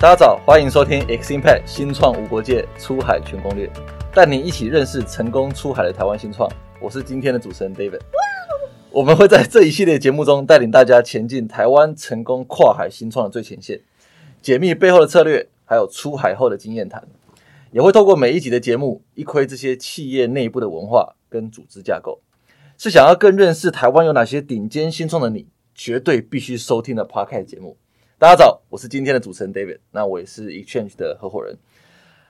大家早，欢迎收听 X Impact 新创无国界出海全攻略，带你一起认识成功出海的台湾新创。我是今天的主持人 David。我们会在这一系列节目中带领大家前进台湾成功跨海新创的最前线，解密背后的策略，还有出海后的经验谈。也会透过每一集的节目，一窥这些企业内部的文化跟组织架构。是想要更认识台湾有哪些顶尖新创的你，绝对必须收听的 Podcast 节目。大家早，我是今天的主持人 David，那我也是 Exchange 的合伙人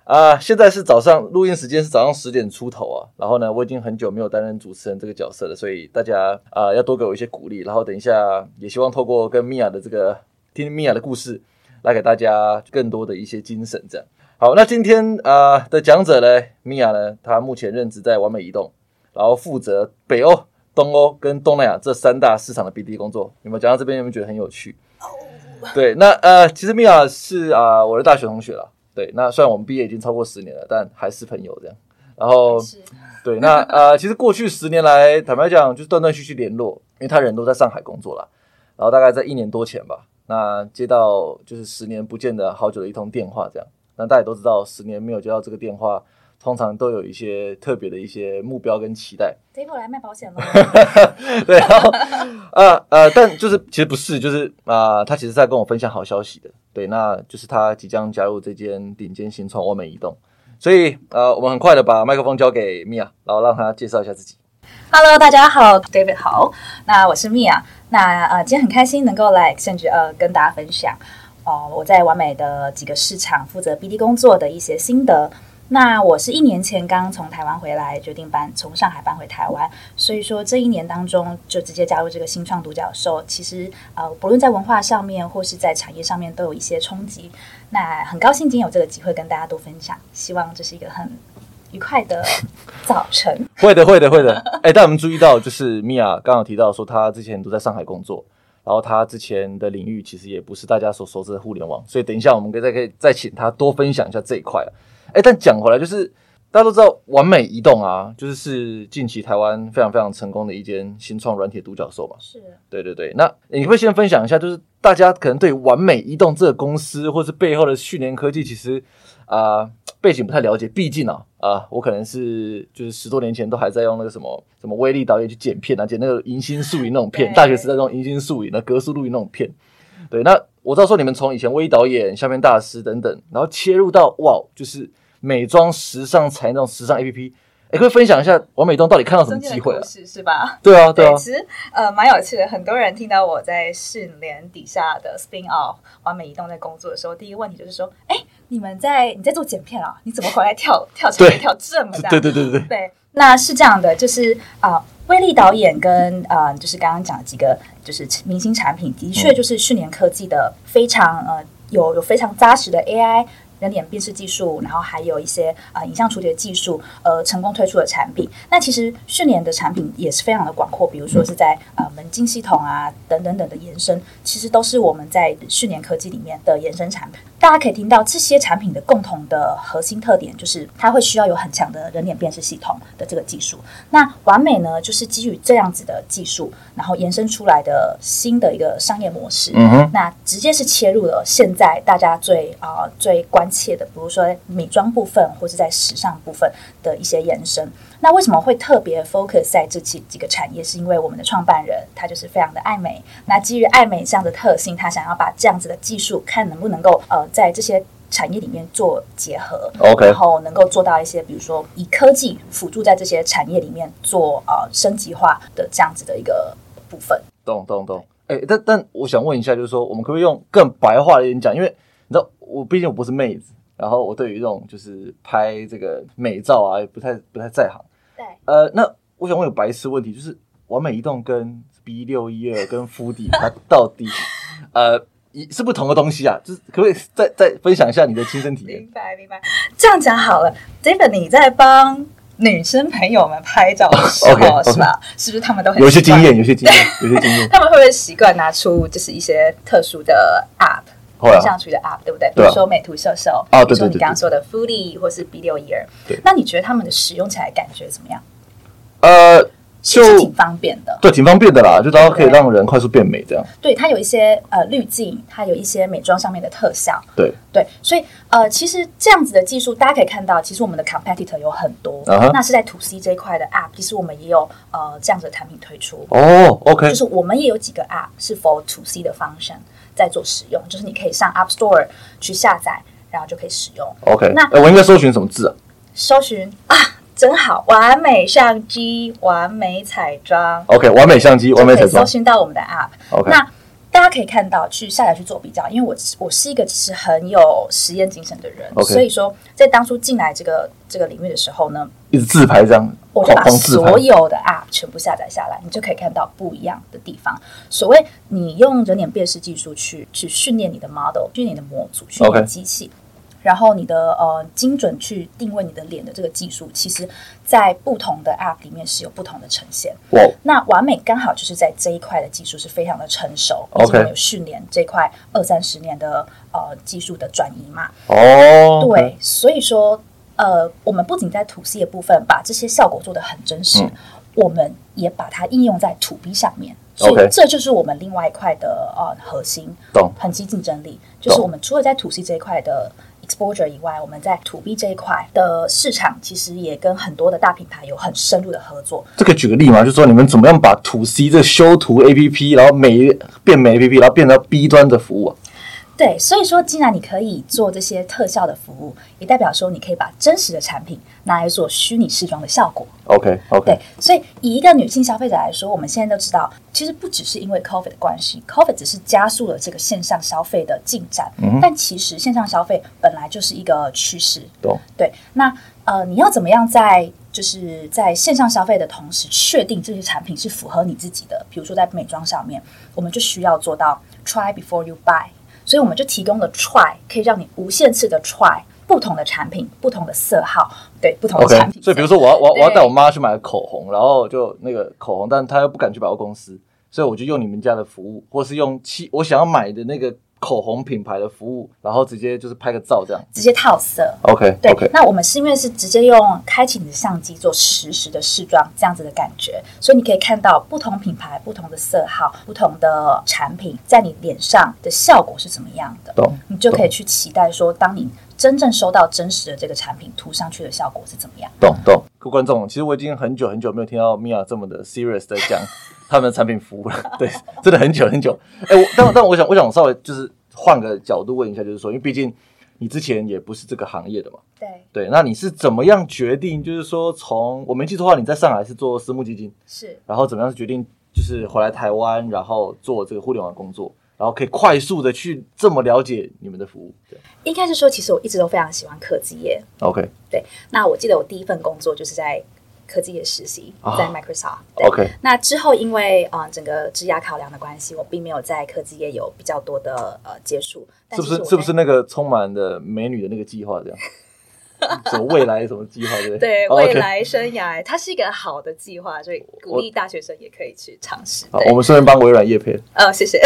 啊。现在是早上录音时间是早上十点出头啊。然后呢，我已经很久没有担任主持人这个角色了，所以大家啊要多给我一些鼓励。然后等一下也希望透过跟米娅的这个听米娅的故事，来给大家更多的一些精神。这样好，那今天啊的讲者呢，米娅呢，她目前任职在完美移动，然后负责北欧、东欧跟东南亚这三大市场的 BD 工作。有没有讲到这边？有没有觉得很有趣？对，那呃，其实米娅是啊我的大学同学了。对，那虽然我们毕业已经超过十年了，但还是朋友这样。然后，对，那呃，其实过去十年来，坦白讲，就是断断续续联络，因为他人都在上海工作了。然后大概在一年多前吧，那接到就是十年不见的好久的一通电话，这样。那大家都知道，十年没有接到这个电话。通常都有一些特别的一些目标跟期待。这一波来卖保险吗？对，然后呃呃，但就是其实不是，就是啊，他其实在跟我分享好消息的。对，那就是他即将加入这间顶尖新创欧美移动。所以呃，我们很快的把麦克风交给米娅，然后让他介绍一下自己。Hello，大家好，David 好，那我是米娅。那呃，今天很开心能够来甚至呃跟大家分享哦，我在完美的几个市场负责 BD 工作的一些心得。那我是一年前刚从台湾回来，决定搬从上海搬回台湾，所以说这一年当中就直接加入这个新创独角兽。其实呃，不论在文化上面或是在产业上面都有一些冲击。那很高兴今天有这个机会跟大家多分享，希望这是一个很愉快的早晨。会的，会的，会的。哎，但我们注意到，就是米娅刚刚提到说，她之前都在上海工作，然后她之前的领域其实也不是大家所熟知的互联网，所以等一下我们可以再可以再请她多分享一下这一块哎，但讲回来，就是大家都知道，完美移动啊，就是是近期台湾非常非常成功的一间新创软体独角兽嘛。是，对对对。那你会先分享一下，就是大家可能对完美移动这个公司，或是背后的讯联科技，其实啊背景不太了解。毕竟啊啊，我可能是就是十多年前都还在用那个什么什么威力导演去剪片啊，剪那个银星素影那种片。大学时代那种银星素影的格式录影那种片。对，那我知道说你们从以前威力导演、下面大师等等，然后切入到哇，就是。美妆时尚才那种时尚 A P P，也，可以分享一下王美东到底看到什么机会啊？是是吧？对啊，对啊。其实呃蛮有趣的，很多人听到我在训联底下的 Spin Off 完美移动在工作的时候，第一个问题就是说，哎，你们在你在做剪片啊？你怎么回来跳 跳起来跳这么大？对对对对对。那是这样的，就是啊，威力导演跟呃，就是刚刚讲的几个就是明星产品，的确就是训联科技的非常呃有有非常扎实的 A I。人脸辨识技术，然后还有一些呃影像处理的技术，呃，成功推出的产品。那其实训练的产品也是非常的广阔，比如说是在呃门禁系统啊等等等的延伸，其实都是我们在训练科技里面的延伸产品。大家可以听到这些产品的共同的核心特点，就是它会需要有很强的人脸辨识系统的这个技术。那完美呢，就是基于这样子的技术，然后延伸出来的新的一个商业模式。嗯哼，那直接是切入了现在大家最啊最关切的，比如说美妆部分或者在时尚部分的一些延伸。那为什么会特别 focus 在这几几个产业？是因为我们的创办人他就是非常的爱美。那基于爱美这样的特性，他想要把这样子的技术，看能不能够呃在这些产业里面做结合，OK，然后能够做到一些，比如说以科技辅助在这些产业里面做呃升级化的这样子的一个部分。懂懂懂。哎，但但我想问一下，就是说我们可不可以用更白话的演讲？因为你知道我毕竟我不是妹子，然后我对于这种就是拍这个美照啊，不太不太在行。呃，那我想问有白痴问题，就是完美移动跟 B 六一二跟肤底，它到底呃一是不同的东西啊？就是可不可以再再分享一下你的亲身体验？明白明白，这样讲好了。David，你在帮女生朋友们拍照的时候 是吧？是不是他们都很有些经验？有些经验，有些经验。他们会不会习惯拿出就是一些特殊的 App？影像处理的 App 对不对？比如说美图秀秀，啊，比如说你刚刚说的 Foodie 或是 B 六一二，那你觉得他们的使用起来感觉怎么样？呃，其实挺方便的。对，挺方便的啦，就大家可以让人快速变美这样。对，它有一些呃滤镜，它有一些美妆上面的特效。对对，所以呃，其实这样子的技术，大家可以看到，其实我们的 competitor 有很多。那是在 to C 这一块的 app，其实我们也有呃这样子的产品推出。哦，OK，就是我们也有几个 App 是 for to C 的 function 在做使用，就是你可以上 App Store 去下载，然后就可以使用。OK，那哎我应该搜寻什么字啊？搜寻啊，真好，完美相机、完美彩妆，OK，完美相机，完美彩妆搜。寻到我们的 App。OK，那大家可以看到，去下载去做比较，因为我我是一个其实很有实验精神的人所以说在当初进来这个这个领域的时候呢，一直自拍这样，我就把所。有的 App 全部下载下来，你就可以看到不一样的地方。所谓你用人脸辨识技术去去训练你的 model，训练你的模组，训练机器。然后你的呃精准去定位你的脸的这个技术，其实在不同的 App 里面是有不同的呈现。哇，那完美刚好就是在这一块的技术是非常的成熟，OK 而且有训练这块二三十年的呃技术的转移嘛。哦，对，所以说呃，我们不仅在 to C 的部分把这些效果做得很真实，嗯我们也把它应用在 to B 上面。所以这就是我们另外一块的呃核心，懂很激竞争力。就是我们除了在 to C 这一块的 exposure 以外，我们在 to B 这一块的市场，其实也跟很多的大品牌有很深入的合作。这个举个例嘛？就是说你们怎么样把 To C 这修图 APP，然后美变美 APP，然后变成 B 端的服务？对，所以说，既然你可以做这些特效的服务，也代表说你可以把真实的产品拿来做虚拟试妆的效果。OK OK，对，所以以一个女性消费者来说，我们现在都知道，其实不只是因为 COVID 的关系，COVID 只是加速了这个线上消费的进展，但其实线上消费本来就是一个趋势。懂对，那呃，你要怎么样在就是在线上消费的同时，确定这些产品是符合你自己的？比如说在美妆上面，我们就需要做到 try before you buy，所以我们就提供了 try，可以让你无限次的 try 不同的产品、不同的色号，对不同的产品。所以比如说我要我要我要带我妈去买口红，然后就那个口红，但她又不敢去百货公司，所以我就用你们家的服务，或是用七我想要买的那个口红品牌的服务，然后直接就是拍个照这样。直接套色。OK 对 OK，那我们是因为是直接用开启你的相机做实时的试妆这样子的感觉，所以你可以看到不同品牌、不同的色号、不同的产品在你脸上的效果是怎么样的，懂你就可以去期待说，当你真正收到真实的这个产品涂上去的效果是怎么样。懂懂。各位观众，其实我已经很久很久没有听到米娅这么的 serious 的讲他们的产品服务了，对，真的很久很久。哎、我但但我想我想稍微就是换个角度问一下，就是说，因为毕竟你之前也不是这个行业的嘛，对，对，那你是怎么样决定？就是说，从我没记错的话，你在上海是做私募基金，是然后怎么样是决定就是回来台湾，然后做这个互联网工作，然后可以快速的去这么了解你们的服务。对应该是说，其实我一直都非常喜欢科技业。，OK 对，那我记得我第一份工作就是在科技业实习，啊在 Microsoft 对。OK，那之后，因为啊、呃整个职涯考量的关系，我并没有在科技业有比较多的呃接触。是不是是不是那个充满的美女的那个计划这样？什么未来什么计划对未来生涯，它是一个好的计划，所以鼓励大学生也可以去尝试。好，我们顺便帮微软业配。呃，谢谢。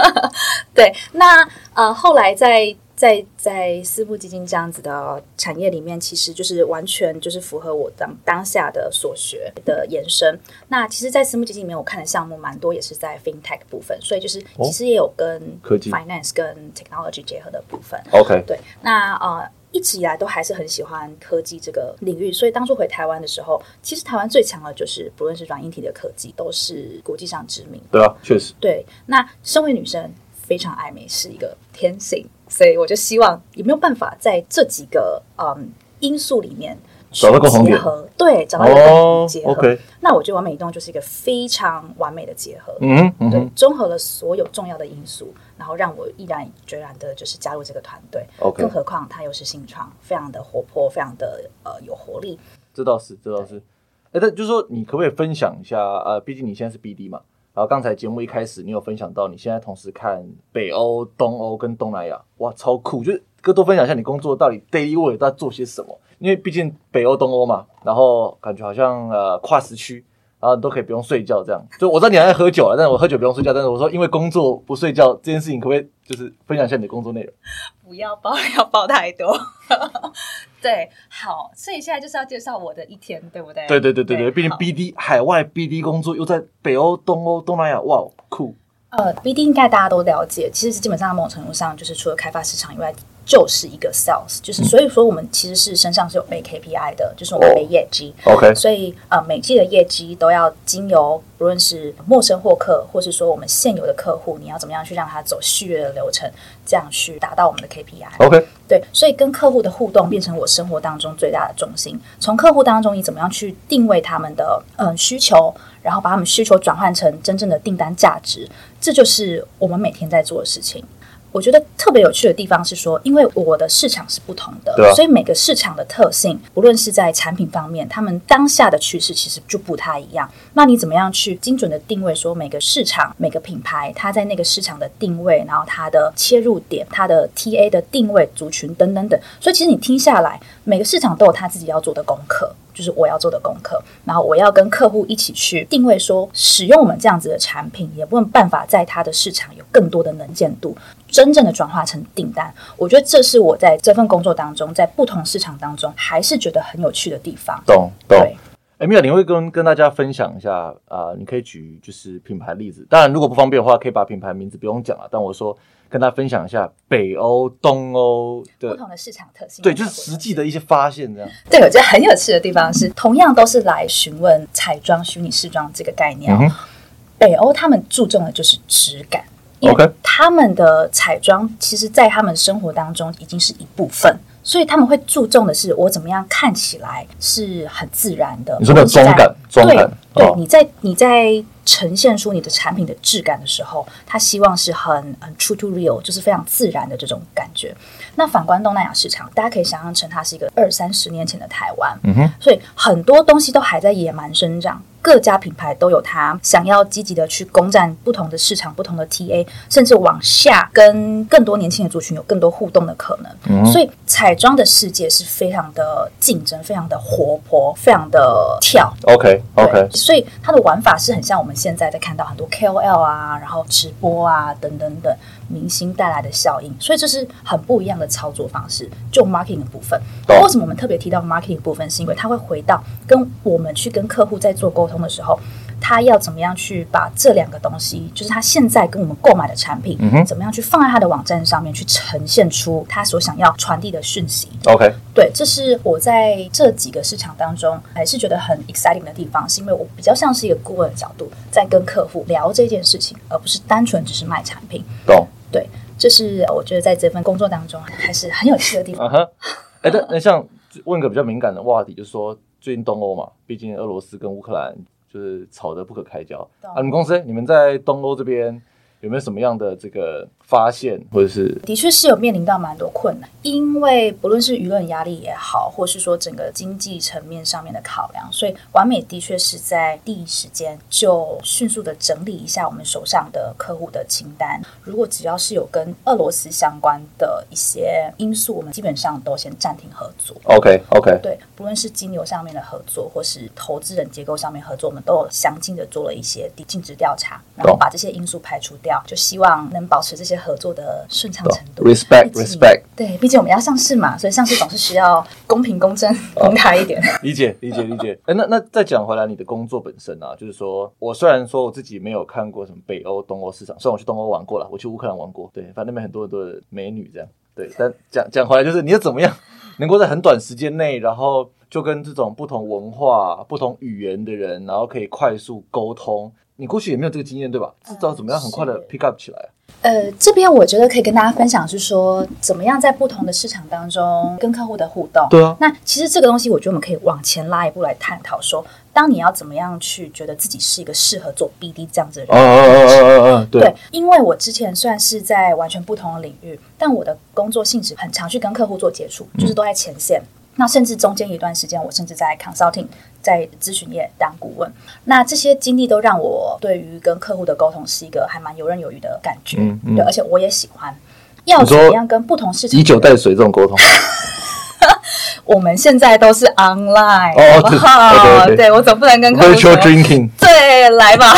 对，那呃，后来在在在私募基金这样子的产业里面，其实就是完全就是符合我当当下的所学的延伸。那其实，在私募基金里面，我看的项目蛮多，也是在 FinTech 部分，所以就是哦其实也有跟科技 Finance 跟 Technology 结合的部分。OK，对，那呃。一直以来都还是很喜欢科技这个领域，所以当初回台湾的时候，其实台湾最强的就是不论是软硬体的科技，都是国际上知名。对啊，确实对，那身为女生，非常爱美是一个天性，所以我就希望有没有办法在这几个嗯因素里面找到共同点结合，对，找到一个共哦同结合。那我觉得完美移动就是一个非常完美的结合。嗯哼嗯对，综合了所有重要的因素，然后让我毅然决然的，就是加入这个团队。OK 更何况它又是新创，非常的活泼，非常的呃有活力。这倒是，这倒是。哎，但就是说，你可不可以分享一下？呃，毕竟你现在是 BD 嘛，然后刚才节目一开始你有分享到，你现在同时看北欧、东欧跟东南亚，哇，超酷！就是哥多分享一下你工作到底 daily work 在做些什么？因为毕竟北欧、东欧嘛，然后感觉好像呃跨时区，然后你都可以不用睡觉这样。就我知道你还在喝酒啊，但是我喝酒不用睡觉，但是我说因为工作不睡觉这件事情，可不可以就是分享一下你的工作内容？不要报，要报太多。对，好，所以现在就是要介绍我的一天，对不对？对对对对对，毕竟 BD 海外 BD 工作又在北欧、东欧、东南亚，哇，酷！呃，BD 应该大家都了解，其实基本上某种程度上就是除了开发市场以外，就是一个 sales，就是所以说我们其实是身上是有背 KPI 的，就是我们背业绩。OK，所以呃，每季的业绩都要经由不论是陌生获客，或是说我们现有的客户，你要怎么样去让他走续约的流程，这样去达到我们的 KPI。OK，对，所以跟客户的互动变成我生活当中最大的重心。从客户当中，你怎么样去定位他们的嗯需求，然后把他们需求转换成真正的订单价值，这就是我们每天在做的事情。我觉得特别有趣的地方是说，因为我的市场是不同的，啊所以每个市场的特性，不论是在产品方面，他们当下的趋势其实就不太一样。那你怎么样去精准的定位说每个市场、每个品牌，它在那个市场的定位，然后它的切入点、它的 TA 的定位族群等等等。所以其实你听下来，每个市场都有他自己要做的功课。就是我要做的功课，然后我要跟客户一起去定位说，使用我们这样子的产品，有没有办法在它的市场有更多的能见度，真正的转化成订单。我觉得这是我在这份工作当中，在不同市场当中，还是觉得很有趣的地方。懂懂。对，哎，米娅，你会跟跟大家分享一下啊、你可以举就是品牌例子，当然如果不方便的话，可以把品牌名字不用讲了。但我说跟大家分享一下北欧、东欧的，不同的市场特性，对，就是实际的一些发现这样。对，我觉得很有趣的地方是，同样都是来询问彩妆、虚拟试妆这个概念北欧他们注重的就是质感，因 OK 为他们的彩妆其实，在他们生活当中已经是一部分，所以他们会注重的是我怎么样看起来是很自然的。你说那不是在妆感妆感对，哦对，你在你在呈现出你的产品的质感的时候，他希望是很很 true to real，就是非常自然的这种感觉。那反观东南亚市场，大家可以想象成它是一个二三十年前的台湾，嗯哼，所以很多东西都还在野蛮生长，各家品牌都有它想要积极的去攻占不同的市场、不同的 TA，甚至往下跟更多年轻的族群有更多互动的可能。嗯所以彩妆的世界是非常的竞争、非常的活泼、非常的跳。OK OK，所以它的玩法是很像我们现在在看到很多 KOL 啊，然后直播啊等等等明星带来的效应，所以这是很不一样的操作方式。就 marketing 的部分，为什么我们特别提到 marketing 部分，是因为它会回到跟我们去跟客户在做沟通的时候。他要怎么样去把这两个东西，就是他现在跟我们购买的产品，嗯怎么样去放在他的网站上面，去呈现出他所想要传递的讯息。OK，对，这是我在这几个市场当中还是觉得很 exciting 的地方，是因为我比较像是一个顾问的角度，在跟客户聊这件事情，而不是单纯只是卖产品。懂。对，这是我觉得在这份工作当中还是很有趣的地方。啊哈，哎，那那像问个比较敏感的话题，就是说最近东欧嘛，毕竟俄罗斯跟乌克兰就是吵得不可开交啊。你们公司，你们在东欧这边有没有什么样的这个发现，或者是的确是有面临到蛮多困难，因为不论是舆论压力也好，或是说整个经济层面上面的考量，所以完美的确是在第一时间就迅速的整理一下我们手上的客户的清单。如果只要是有跟俄罗斯相关的一些因素，我们基本上都先暂停合作。OK OK 对，不论是金流上面的合作，或是投资人结构上面合作，我们都有详尽的做了一些尽职调查，然后把这些因素排除掉，就希望能保持这些合作的顺畅程度。Respect, respect 对，毕竟我们要上市嘛，所以上市总是需要公平、公正、公开一点。理解理解理解。哎，那那再讲回来，你的工作本身啊，就是说我虽然说我自己没有看过什么北欧、东欧市场，虽然我去东欧玩过了，我去乌克兰玩过，对，反正那边很多很多的美女这样，对。但讲讲回来，就是你要怎么样能够在很短时间内，然后就跟这种不同文化、不同语言的人，然后可以快速沟通。你过去也没有这个经验对吧？知道怎么样很快的 pick up 起来啊？呃，这边我觉得可以跟大家分享是说，怎么样在不同的市场当中跟客户的互动。对啊那其实这个东西，我觉得我们可以往前拉一步来探讨说，当你要怎么样去觉得自己是一个适合做 BD 这样子的人。哦哦哦哦哦哦，对对，因为我之前算是在完全不同的领域，但我的工作性质很常去跟客户做接触，就是都在前线。那甚至中间一段时间，我甚至在 consulting，在咨询业当顾问。那这些经历都让我对于跟客户的沟通是一个还蛮游刃有余的感觉。嗯嗯对，而且我也喜欢。要怎么样跟不同市场以？酒代水这种沟通，我们现在都是 online，、哦好不好？对，OK，OK 对我总不能跟客户 virtual 说 drinking。对，来吧。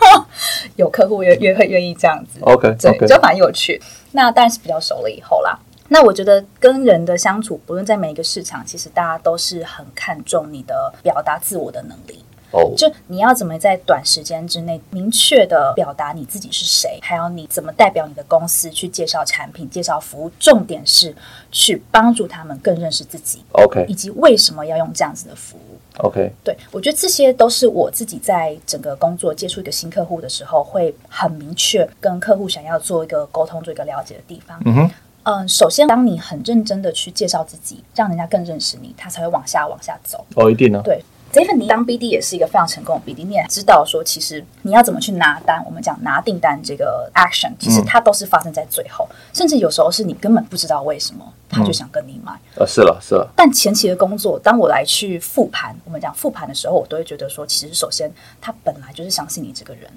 有客户也也会愿意这样子 OK 对就蛮有趣。那但是比较熟了以后啦。那我觉得跟人的相处，不论在每一个市场，其实大家都是很看重你的表达自我的能力。哦，就你要怎么在短时间之内明确的表达你自己是谁，还有你怎么代表你的公司去介绍产品、介绍服务，重点是去帮助他们更认识自己，OK 以及为什么要用这样子的服务。OK，对我觉得这些都是我自己在整个工作接触一个新客户的时候，会很明确跟客户想要做一个沟通、做一个了解的地方。嗯哼，嗯，首先，当你很认真的去介绍自己，让人家更认识你，他才会往下往下走。哦，一定呢，对。E v 你当 BD 也是一个非常成功的 BD，你也知道说，其实你要怎么去拿单，我们讲拿订单这个 action，其实它都是发生在最后，甚至有时候是你根本不知道为什么他就想跟你买。啊，是了是了，但前期的工作，当我来去复盘，我们讲复盘的时候，我都会觉得说，其实首先他本来就是相信你这个人，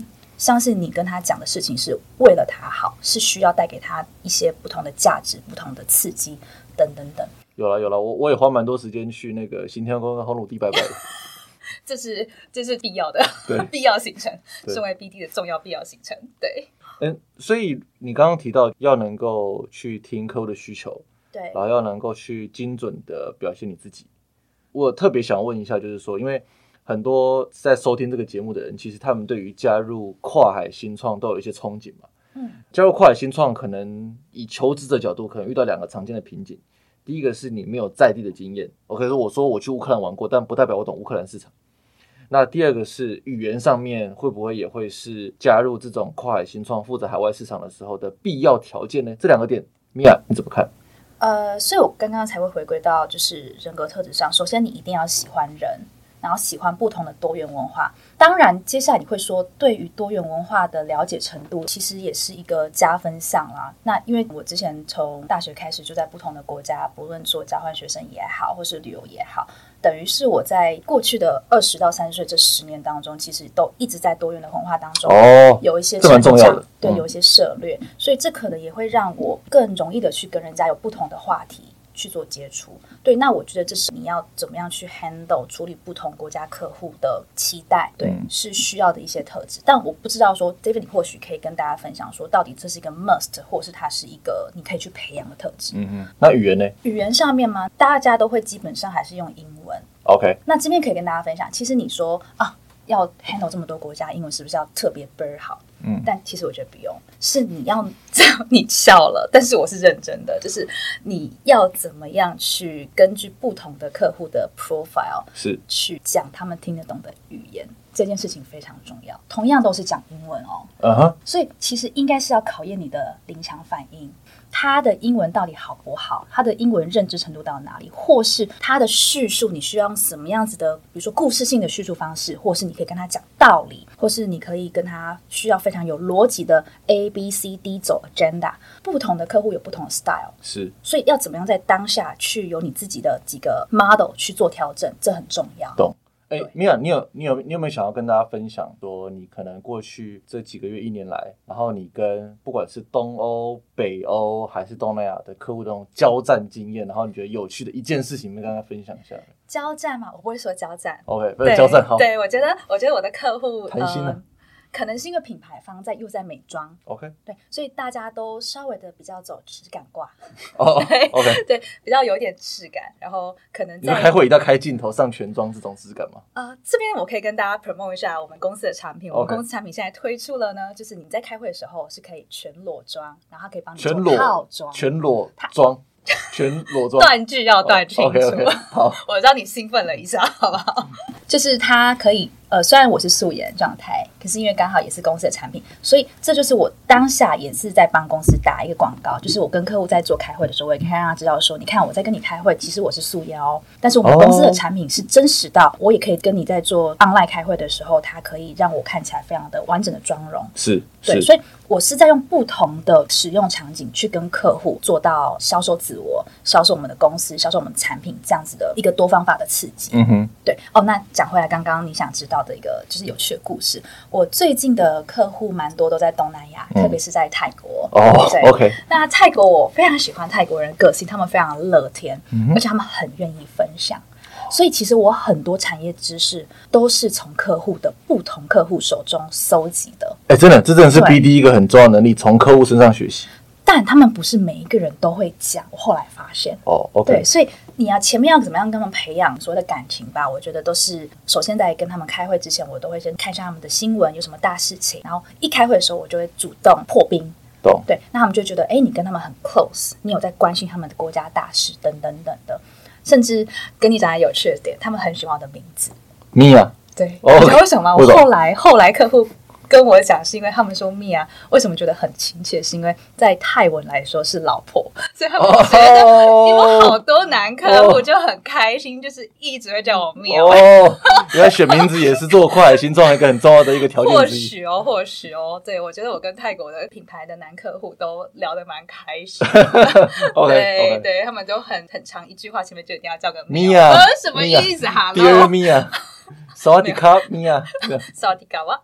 相信你跟他讲的事情是为了他好，是需要带给他一些不同的价值、不同的刺激等等等。有了有了，我我也花蛮多时间去那个行天宫跟红土地拜拜的。这是这是必要的对 必要行程，对身为 BD 的重要必要行程。对嗯，所以你刚刚提到要能够去听客户的需求，对然后要能够去精准的表现你自己。我特别想问一下，就是说，因为很多在收听这个节目的人，其实他们对于加入跨海新创都有一些憧憬嘛。嗯，加入跨海新创，可能以求职者角度，可能遇到两个常见的瓶颈。第一个是你没有在地的经验。OK，说我说我去乌克兰玩过，但不代表我懂乌克兰市场。那第二个是语言上面会不会也会是加入这种跨海新创、负责海外市场的时候的必要条件呢？这两个点，米娅你怎么看？呃，所以我刚刚才会回归到就是人格特质上，首先你一定要喜欢人，然后喜欢不同的多元文化。当然，接下来你会说，对于多元文化的了解程度，其实也是一个加分项啦。那因为我之前从大学开始就在不同的国家，不论做交换学生也好，或是旅游也好，等于是我在过去的二十到三十岁这十年当中，其实都一直在多元的文化当中哦，有一些成长对，嗯有一些涉略，所以这可能也会让我更容易的去跟人家有不同的话题去做接触。对，那我觉得这是你要怎么样去 handle 处理不同国家客户的期待，对，嗯是需要的一些特质。但我不知道说，David，你或许可以跟大家分享说，到底这是一个 must，或者是它是一个你可以去培养的特质。嗯嗯，那语言呢语言上面吗？大家都会基本上还是用英文。？OK，那这边可以跟大家分享，其实你说啊，要 handle 这么多国家，英文是不是要特别倍儿好？嗯。但其实我觉得不用，是你要这样，你笑了，但是我是认真的，就是你要怎么样去根据不同的客户的 profile 是。去讲他们听得懂的语言，这件事情非常重要。同样都是讲英文哦，嗯哼，所以其实应该是要考验你的临场反应，他的英文到底好不好，他的英文认知程度到哪里，或是他的叙述你需要用什么样子的，比如说故事性的叙述方式，或是你可以跟他讲道理，或是你可以跟他需要非常有逻辑的 A B C D 走 agenda。不同的客户有不同的 style，是所以要怎么样在当下去有你自己的几个 model 去做调整，这很重要。懂。哎对，米娅，你有你有你有没有想要跟大家分享说，你可能过去这几个月一年来，然后你跟不管是东欧、北欧还是东南亚的客户这种交战经验，然后你觉得有趣的一件事情，跟大家分享一下。交战嘛，我不会说交战，OK，不是交战好。对，我觉得，我觉得我的客户谈心啊呃，可能是因为品牌方在又在美妆，OK，对，所以大家都稍微的比较走质感挂，哦 对比较有点质感，然后可能你们在开会一定要开镜头上全妆这种质感吗？呃这边我可以跟大家 promote 一下我们公司的产品，我们公司产品现在推出了呢，就是你在开会的时候是可以全裸妆，然后它可以帮你全裸套装，全裸妆，全裸妆。断句要断清楚。OK OK，好，我让你兴奋了一下，好不好？就是它可以，呃，虽然我是素颜状态，可是因为刚好也是公司的产品，所以这就是我当下也是在帮公司打一个广告。就是我跟客户在做开会的时候，我也可以让他知道说，你看我在跟你开会，其实我是素颜哦，但是我们公司的产品是真实到，我也可以跟你在做 online 开会的时候，它可以让我看起来非常的完整的妆容。是对，是所以我是在用不同的使用场景去跟客户做到销售自我、销售我们的公司、销售我们的产品这样子的一个多方法的刺激。嗯哼，对哦，那讲回来，刚刚你想知道的一个就是有趣的故事。我最近的客户蛮多都在东南亚，嗯特别是在泰国。哦对，OK，那泰国我非常喜欢泰国人个性，他们非常乐天，嗯而且他们很愿意分享。所以其实我很多产业知识都是从客户的不同客户手中搜集的。哎，真的，这真的是 BD 一个很重要的能力，从客户身上学习。但他们不是每一个人都会讲。我后来发现，哦，OK，对，所以你要前面要怎么样跟他们培养所谓的感情吧？我觉得都是首先在跟他们开会之前，我都会先看一下他们的新闻有什么大事情，然后一开会的时候，我就会主动破冰。懂，对，那他们就觉得，哎，你跟他们很 close，你有在关心他们的国家大事等等等的，甚至跟你讲的有趣的点，他们很喜欢我的名字，米娅，对，哦你知道为什么吗？我后来后来客户跟我讲，是因为他们说蜜啊，为什么觉得很亲切？是因为在泰文来说是老婆，所以他们觉得哦。你们好多男客户就很开心，就是一直会叫我蜜啊。哦，原来选名字也是做快海新创一个很重要的一个条件之一。许哦，或许哦，对我觉得我跟泰国的品牌的男客户都聊得蛮开心 对对，他们都很很长一句话前面就一定要叫个米娅呃，什么意思？哈？第二米娅，萨瓦迪卡米娅，对扫地卡哇，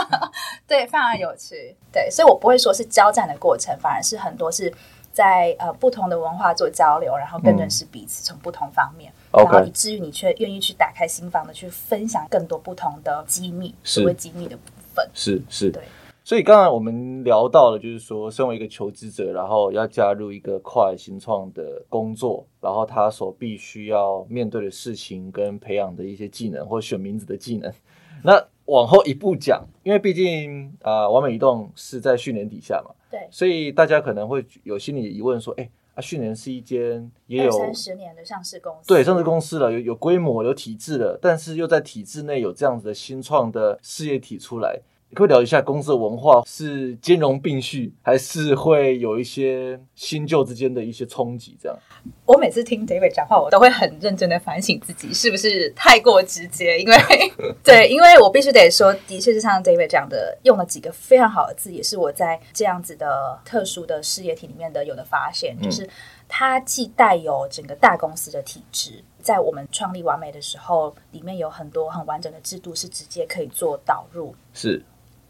对，非常有趣。对，所以我不会说是交战的过程，反而是很多是在呃不同的文化做交流，然后更认识彼此，从不同方面，然后以至于你却愿意去打开心房的去分享更多不同的机密，是所谓机密的部分。是是对。所以刚才我们聊到了，就是说，身为一个求职者，然后要加入一个跨新创的工作，然后他所必须要面对的事情跟培养的一些技能，或选名字的技能。那往后一步讲，因为毕竟啊、呃完美移动是在去年底下嘛，对，所以大家可能会有心理疑问说，哎、啊，去年是一间也有三十年的上市公司，对上市公司了，有有规模、有体制了，但是又在体制内有这样子的新创的事业体出来，你可不可以聊一下公司的文化是兼容并蓄，还是会有一些新旧之间的一些冲击？这样我每次听 David 讲话，我都会很认真的反省自己是不是太过直接，因为 对，因为我必须得说，的确是像 David 讲的，用了几个非常好的字，也是我在这样子的特殊的事业体里面的有的发现，嗯就是它既带有整个大公司的体制。在我们创立完美的时候，里面有很多很完整的制度，是直接可以做导入，是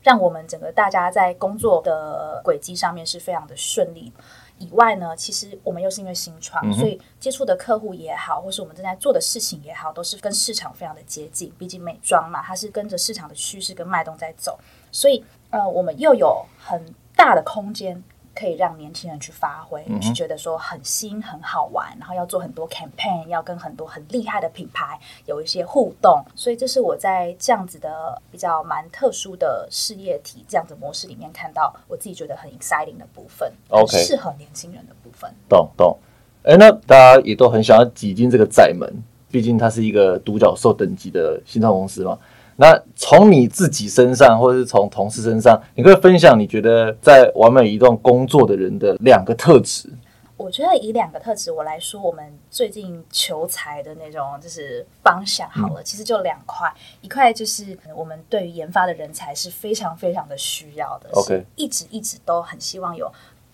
让我们整个大家在工作的轨迹上面是非常的顺利。以外呢，其实我们又是因为新创，嗯所以接触的客户也好，或是我们正在做的事情也好，都是跟市场非常的接近。毕竟美妆嘛，它是跟着市场的趋势跟脉动在走，所以呃，我们又有很大的空间。可以让年轻人去发挥，嗯去觉得说很新很好玩，然后要做很多 campaign，要跟很多很厉害的品牌有一些互动，所以这是我在这样子的比较蛮特殊的事业体这样子模式里面看到我自己觉得很 exciting 的部分 OK 适合年轻人的部分。懂懂。哎，那大家也都很想要挤进这个窄门，毕竟它是一个独角兽等级的新创公司嘛。那从你自己身上，或者是从同事身上，你可以分享你觉得在完美移动工作的人的两个特质。我觉得以两个特质我来说，我们最近求财的那种就是方向好了，其实就两块，一块就是我们对于研发的人才是非常非常的需要的 OK 是一直一直都很希望有。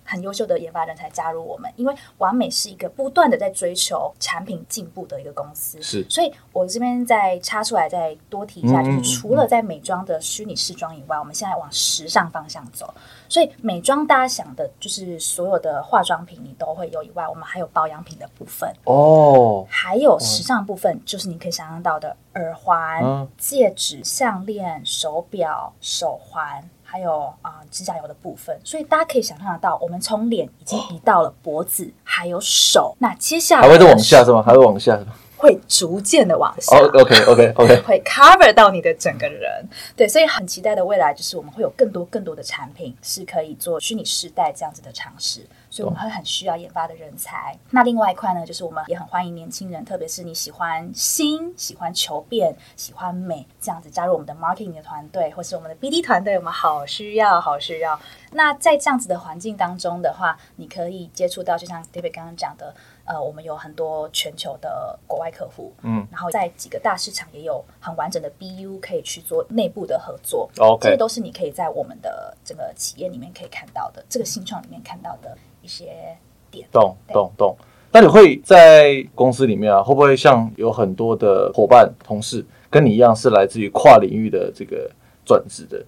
很优秀的研发人才加入我们，因为完美是一个不断的在追求产品进步的一个公司，是。所以我这边再插出来，再多提一下，就是除了在美妆的虚拟试妆以外，我们现在往时尚方向走。所以美妆大家想的就是所有的化妆品你都会有以外，我们还有保养品的部分，哦，还有时尚部分，就是你可以想象到的耳环、嗯。戒指、项链、手表、手环。还有啊、指甲油的部分，所以大家可以想象得到，我们从脸已经移到了脖子，还有手。那接下来还会再往下是吗？还会往下是吗？会逐渐的往下。哦，OK OK OK，会 cover 到你的整个人，对，所以很期待的未来就是我们会有更多更多的产品是可以做虚拟世代这样子的尝试，所以我们会很需要研发的人才。那另外一块呢，就是我们也很欢迎年轻人，特别是你喜欢新、喜欢求变、喜欢美这样子加入我们的 marketing 的团队，或是我们的 BD 团队，我们好需要，好需要。那在这样子的环境当中的话，你可以接触到，就像 David 刚刚讲的。呃，我们有很多全球的国外客户，嗯，然后在几个大市场也有很完整的 BU 可以去做内部的合作 OK 这些都是你可以在我们的整个企业里面可以看到的，这个新创里面看到的一些点。懂懂懂。那你会在公司里面啊，会不会像有很多的伙伴、同事跟你一样是来自于跨领域的这个转职的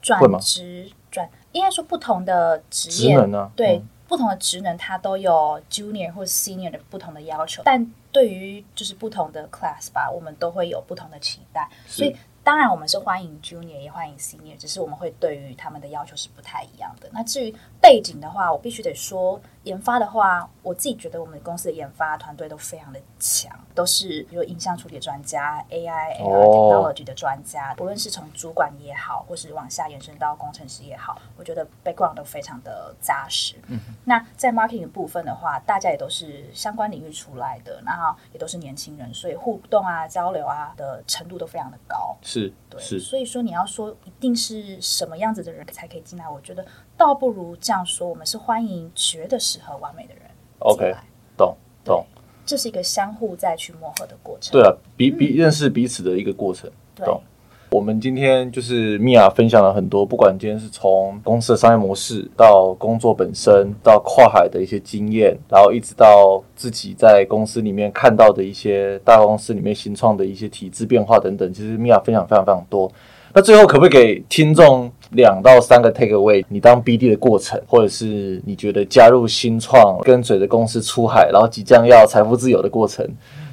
转职转，应该说不同的职业，职能呢？对、嗯不同的职能，它都有 junior 或 senior 的不同的要求，但对于就是不同的 class 吧，我们都会有不同的期待，所以当然我们是欢迎 Junior 也欢迎 Senior，只是我们会对于他们的要求是不太一样的。那至于背景的话，我必须得说，研发的话，我自己觉得我们公司的研发团队都非常的强，都是比如影像处理专家、AI、AR technology 的专家，不论是从主管也好，或是往下延伸到工程师也好，我觉得 background 都非常的扎实。嗯，那在 marketing 的部分的话，大家也都是相关领域出来的，然后也都是年轻人，所以互动啊、交流啊的程度都非常的高。是，对，是，所以说你要说一定是什么样子的人才可以进来，我觉得倒不如这样说，我们是欢迎觉得适合完美的人 OK，懂懂，这是一个相互再去磨合的过程。对啊，彼彼认识彼此的一个过程。对，我们今天就是米娅分享了很多，不管今天是从公司的商业模式到工作本身，到跨海的一些经验，然后一直到自己在公司里面看到的一些大公司里面新创的一些体制变化等等，其实米娅分享非常非常多。那最后可不可以给听众两到三个 take away？你当 BD 的过程，或者是你觉得加入新创、跟随着公司出海，然后即将要财富自由的过程，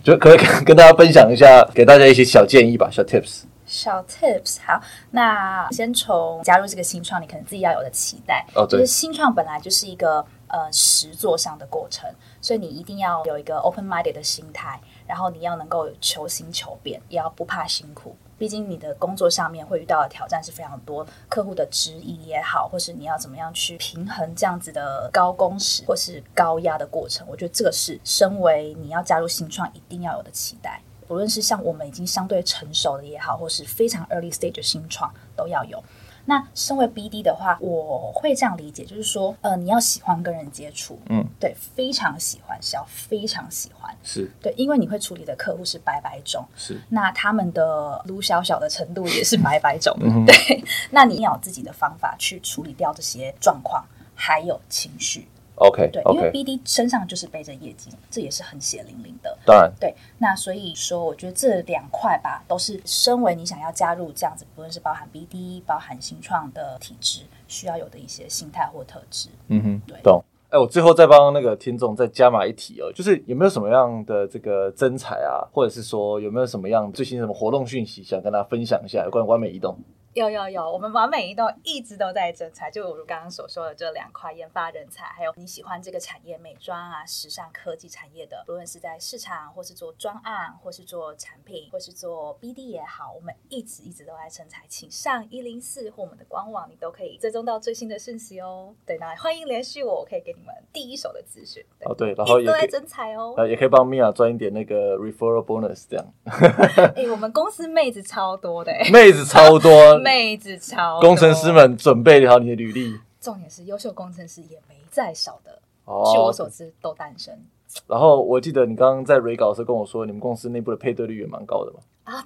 就可以跟 跟大家分享一下，给大家一些小建议吧，小 tips。小 tips 好，那先从加入这个新创，你可能自己要有的期待哦，就是新创本来就是一个呃实做上的过程，所以你一定要有一个 open minded 的心态，然后你要能够求新求变，也要不怕辛苦。毕竟你的工作上面会遇到的挑战是非常多，客户的质疑也好，或是你要怎么样去平衡这样子的高工时或是高压的过程，我觉得这个是身为你要加入新创一定要有的期待。不论是像我们已经相对成熟的也好，或是非常 early stage 的新创都要有。那身为 BD 的话，我会这样理解，就是说，呃，你要喜欢跟人接触，嗯，对，非常喜欢，是要非常喜欢，是。对，因为你会处理的客户是百百种，是，那他们的撸小小的程度也是百百种，对，那你要有自己的方法去处理掉这些状况，还有情绪，OK 对，因为 BD 身上就是背着业绩，这也是很血淋淋的。当然对，那所以说，我觉得这两块吧，都是身为你想要加入这样子，不论是包含 BD、包含新创的体制，需要有的一些心态或特质。嗯哼对，懂。哎，我最后再帮那个听众再加码一题哦，就是有没有什么样的这个征才啊，或者是说有没有什么样最新什么活动讯息想跟大家分享一下有关完美移动？有有有，我们完美移动一直都在征才，就我刚刚所说的这两块研发人才，还有你喜欢这个产业美妆啊、时尚科技产业的，不论是在市场或是做专案，或是做产品，或是做 BD 也好，我们一直一直都在征才，请上一零四或我们的官网，你都可以追踪到最新的讯息哦。对，那欢迎联系我，我可以给你们第一手的资讯。对哦，对，然后一直都在征才哦。呃也可以帮 Mia 赚一点那个 referral bonus，这样 哎、我们公司妹子超多的、哎，妹子超多，妹子超工程师。们准备好你的履历重点是优秀工程师也没在少的，哦。据我所知都单身然后我记得你刚刚在 re 稿的时候跟我说，你们公司内部的配对率也蛮高的嘛？啊。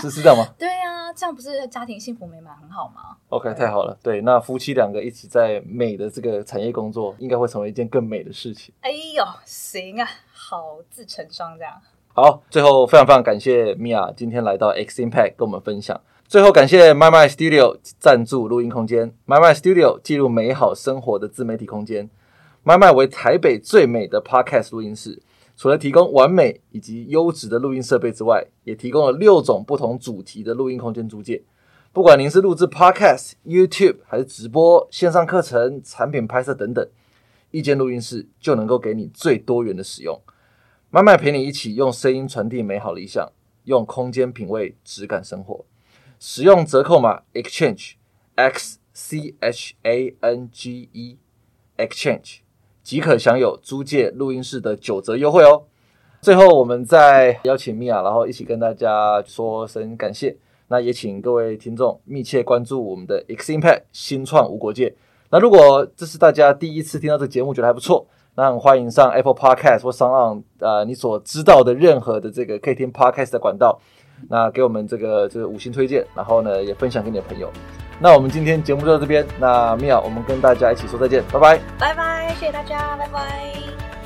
是？是是这样吗对啊，这样不是家庭幸福美满很好吗？？OK，太好了。对，那夫妻两个一起在美的这个产业工作，应该会成为一件更美的事情。哎呦，行啊，好自成双这样。好，最后非常非常感谢米娅今天来到 X Impact 跟我们分享。最后感谢 My My Studio 赞助录音空间，My My Studio 记录美好生活的自媒体空间。My My 为台北最美的 Podcast 录音室，除了提供完美以及优质的录音设备之外，也提供了六种不同主题的录音空间租借。不管您是录制 Podcast、YouTube 还是直播、线上课程、产品拍摄等等，一间录音室就能够给你最多元的使用。慢慢陪你一起用声音传递美好理想，用空间品味质感生活。使用折扣码 exchange x c h a n g e exchange 即可享有租借录音室的九折优惠哦。最后，我们再邀请米娅，然后一起跟大家说声感谢。那也请各位听众密切关注我们的 X Impact 新创无国界。那如果这是大家第一次听到这个节目，觉得还不错，那很欢迎上 Apple Podcast 或上岸呃你所知道的任何的这个可以听 Podcast 的管道，那给我们这个这个五星推荐，然后呢也分享给你的朋友。那我们今天节目就到这边，那米娅，我们跟大家一起说再见，拜拜。拜拜，谢谢大家，拜拜。